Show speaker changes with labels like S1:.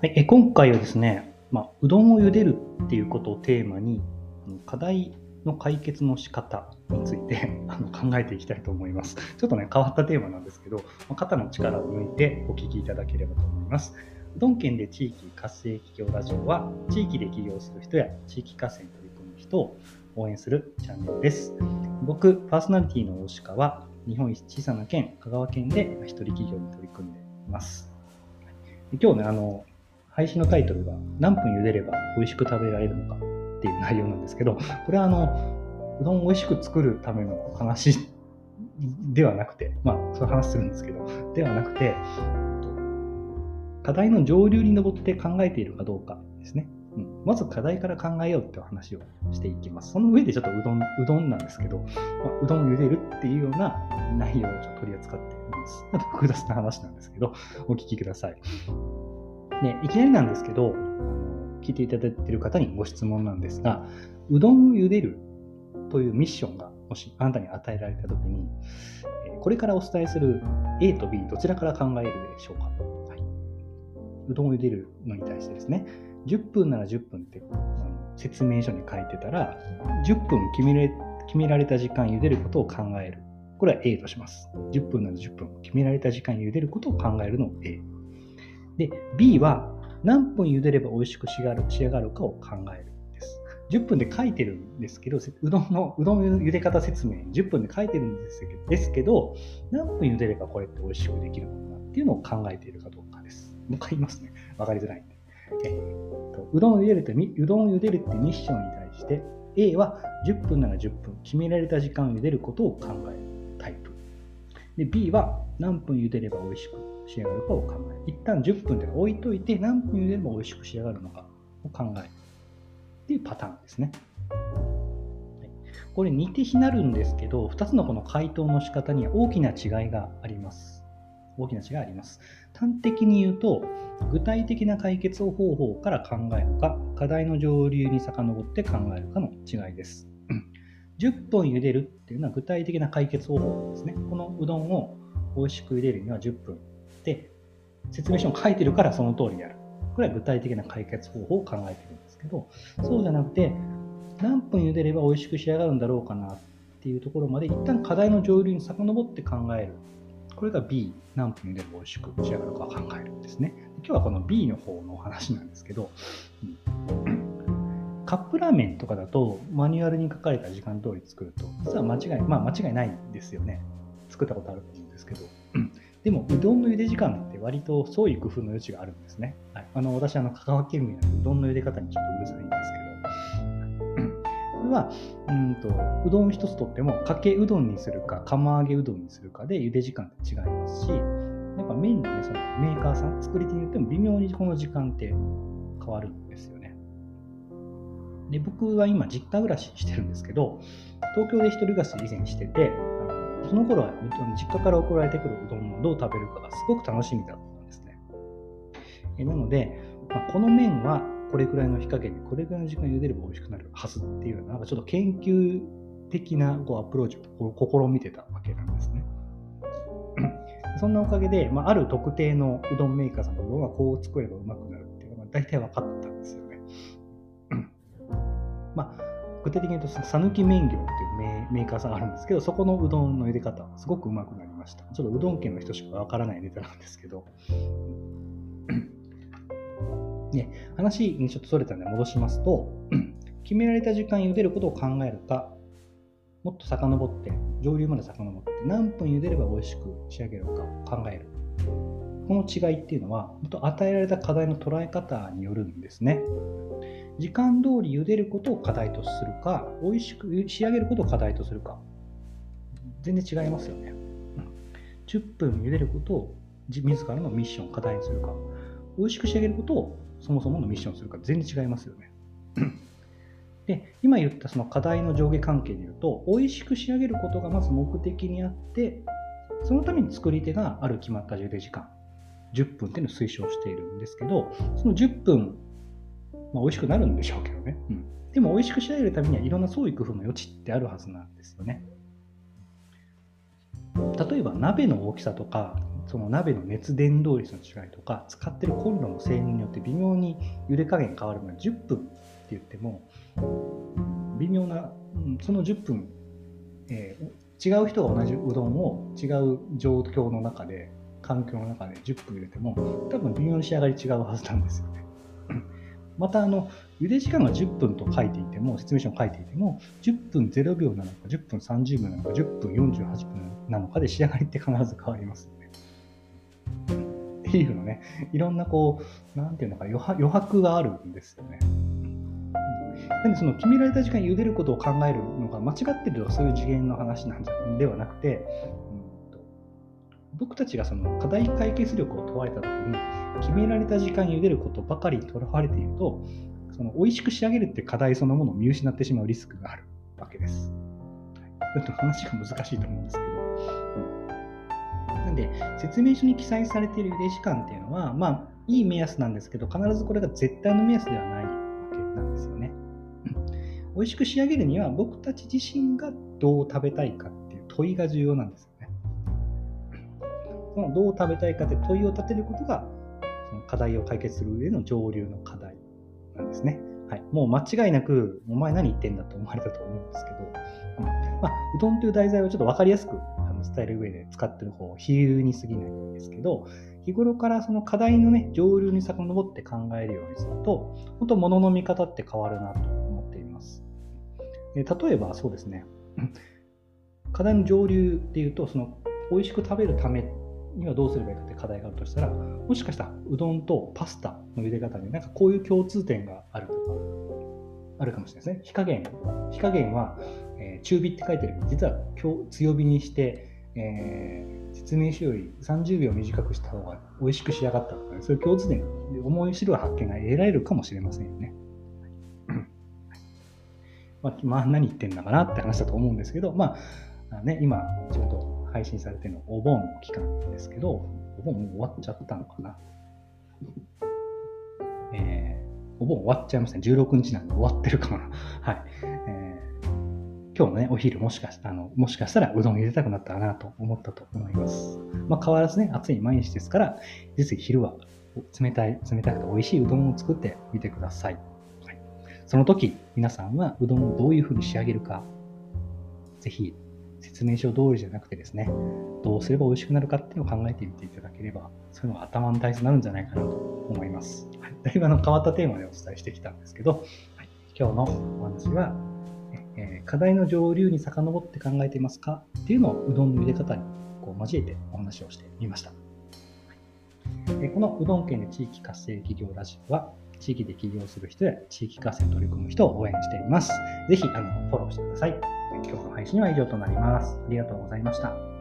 S1: はい、え今回はですね、まあ、うどんを茹でるっていうことをテーマに、課題の解決の仕方について あの考えていきたいと思います。ちょっとね、変わったテーマなんですけど、ま、肩の力を抜いてお聞きいただければと思います。うどん県で地域活性企業ラジオは、地域で起業する人や地域活性に取り組む人を応援するチャンネルです。僕、パーソナリティの大鹿は、日本一小さな県、香川県で一人企業に取り組んでいます。今日ね、あの、配信のタイトルが何分茹でれば美味しく食べられるのかっていう内容なんですけど、これはあの、うどんを美味しく作るための話ではなくて、まあ、そういう話するんですけど、ではなくて、課題の上流に上って考えているかどうかですね。うん、まず課題から考えようっていう話をしていきます。その上でちょっとうどん、うどんなんですけど、まあ、うどんを茹でるっていうような内容をちょっと取り扱っています。ちょっと複雑な話なんですけど、お聞きください。ね、いきなりなんですけど、聞いていただいている方にご質問なんですが、うどんを茹でるというミッションがもしあなたに与えられたときに、これからお伝えする A と B どちらから考えるでしょうか、はい、うどんを茹でるのに対してですね、10分なら10分って説明書に書いてたら、10分決めれ決められた時間茹でることを考える。これは A とします。10分なら10分決められた時間茹でることを考えるのを A。で、B は何分茹でれば美味しく仕上がるかを考えるんです。10分で書いてるんですけど、うどんの、うどん茹で方説明10分で書いてるんですけど、ですけど何分茹でればこれって美味しくできるのかなっていうのを考えているかどうかです。もう一回言いますね。わかりづらいんで。えー、とうどんを茹でると、うどんを茹でるってミッションに対して、A は10分なら10分、決められた時間を茹でることを考えるタイプ。で、B は何分茹でれば美味しく仕上がるかを考える。一旦10分で置いといて何分茹でれば美味しく仕上がるのかを考えるっていうパターンですね。これ似て非なるんですけど、2つのこの回答の仕方には大きな違いがあります。大きな違いがあります。端的に言うと、具体的な解決方法から考えるか、課題の上流に遡って考えるかの違いです。10分茹でるっていうのは具体的な解決方法ですね。このうどんを美味しく茹でるには10分で説明書に書いてるからその通りやる。これは具体的な解決方法を考えてるんですけど、そうじゃなくて、何分茹でれば美味しく仕上がるんだろうかなっていうところまで一旦課題の上流に遡って考える。これが B、何分茹でれば美味しく仕上がるかを考えるんですね。今日はこの B の方のお話なんですけど、うんカップラーメンとかだとマニュアルに書かれた時間通り作ると実は間違い、まあ間違いないですよね。作ったことあると思うんですけど。でも、うどんの茹で時間って割と創意工夫の余地があるんですね。はい、あの私、あの香川県民なので、うどんの茹で方にちょっとうるさいんですけど、これは、うんと、うどん一つとっても、かけうどんにするか、釜揚げうどんにするかで茹で時間って違いますし、やっぱ麺のね、そのメーカーさん、作り手によっても微妙にこの時間って変わるんですよね。で、僕は今、実家暮らししてるんですけど、東京で一人暮らし以前してて、その頃は実家から送られてくるうどんをどう食べるかがすごく楽しみだったんですね。えなので、まあ、この麺はこれくらいの火加減でこれくらいの時間茹でれば美味しくなるはずっていうなんかちょっと研究的なこうアプローチを試みてたわけなんですね。そんなおかげで、まあ、ある特定のうどんメーカーさんのうどんはこう作ればうまくなるっていうのが大体分かったんですよね。まあ具体的に言うと、讃岐麺業っていうメーカーさんがあるんですけど、そこのうどんの茹で方、すごくうまくなりました。ちょっとうどん県の人しかわからないネタなんですけど、ね、話にちょっとそれたので戻しますと、決められた時間茹でることを考えるか、もっと遡って、上流まで遡って、何分茹でれば美味しく仕上げるかを考える。この違いっていうのは、本当与えられた課題の捉え方によるんですね。時間通り茹でることを課題とするか、美味しく仕上げることを課題とするか、全然違いますよね。10分茹でることを自らのミッション、課題にするか、美味しく仕上げることをそもそものミッションするか、全然違いますよね。で、今言ったその課題の上下関係で言うと、美味しく仕上げることがまず目的にあって、そのために作り手がある決まった茹で時間、10分っていうのを推奨しているんですけど、その10分まあ、美味しくなるんでしょうけどね。うん、でも美味しく仕上げるためにはいろんな創意工夫の余地ってあるはずなんですよね。例えば鍋の大きさとかその鍋の熱伝導率の違いとか使ってるコンロの性能によって微妙に茹で加減変わるので10分って言っても微妙なその10分、えー、違う人が同じうどんを違う状況の中で環境の中で10分茹でても多分微妙に仕上がり違うはずなんですよね。またあの茹で時間が10分と書いていても説明書に書いていても10分0秒なのか10分30秒なのか10分48分なのかで仕上がりって必ず変わりますよね。っていうのねいろんなこう何て言うのか余白があるんですよね。なんでその決められた時間に茹でることを考えるのが間違ってるとかそういう次元の話なんじゃではなくて、う、僕たちがその課題解決力を問われた時に決められた時間に茹でることばかりにとらわれているとその美味しく仕上げるって課題そのものを見失ってしまうリスクがあるわけです。ちょっと話が難しいと思うんですけど。うん、なんで、説明書に記載されている茹で時間っていうのは、まあ、いい目安なんですけど、必ずこれが絶対の目安ではないわけなんですよね。美味しく仕上げるには、僕たち自身がどう食べたいかっていう問いが重要なんですよね。そのどう食べたいかって問いを立てることが、その課題を解決する上の上流の課題なんですね。はい、もう間違いなく、お前何言ってんだと思われたと思うんですけど、うんまあ、うどんという題材をちょっと分かりやすく伝える上で使ってる方、比喩に過ぎないんですけど、日頃からその課題のね、上流に遡って考えるようにすると、本当物の見方って変わるなと思っています。例えばそうですね、課題の上流っていうと、その美味しく食べるためっにはどうすればいいかって課題があるとしたら、もしかしたらうどんとパスタの茹で方になんかこういう共通点があるとか、あるかもしれないですね。火加減。火加減は、えー、中火って書いてるけど、実は強火にして、えー、説明書より30秒短くした方が美味しく仕上がったとか、ね、そういう共通点、面白い発見が得られるかもしれませんよね。まあ、まあ、何言ってんだかなって話だと思うんですけど、まあ、ね、今、ちょうど配信されてるのお盆の期間ですけど、お盆もう終わっちゃったのかな。えー、お盆終わっちゃいましたね。16日なんで終わってるかな。はい。えー、今日のね、お昼もしかしたら、あの、もしかしたらうどん入れたくなったかなと思ったと思います。まあ、変わらずね、暑い毎日ですから、実に昼は冷たい、冷たくて美味しいうどんを作ってみてください。はい、その時、皆さんはうどんをどういうふうに仕上げるか、ぜひ説明書通りじゃなくてですね、どうすれば美味しくなるかっていうのを考えてみていただければ、そういうのが頭の体操になるんじゃないかなと思います。はい、だいぶあの変わったテーマでお伝えしてきたんですけど、はい、今日のお話は、えー、課題の上流に遡って考えていますかっていうのをうどんの茹で方にこう交えてお話をしてみました。はい、このうどん県で地域活性企業ラジオは、地域で起業する人や地域活性に取り組む人を応援しています。ぜひあのフォローしてください。今日の配信は以上となります。ありがとうございました。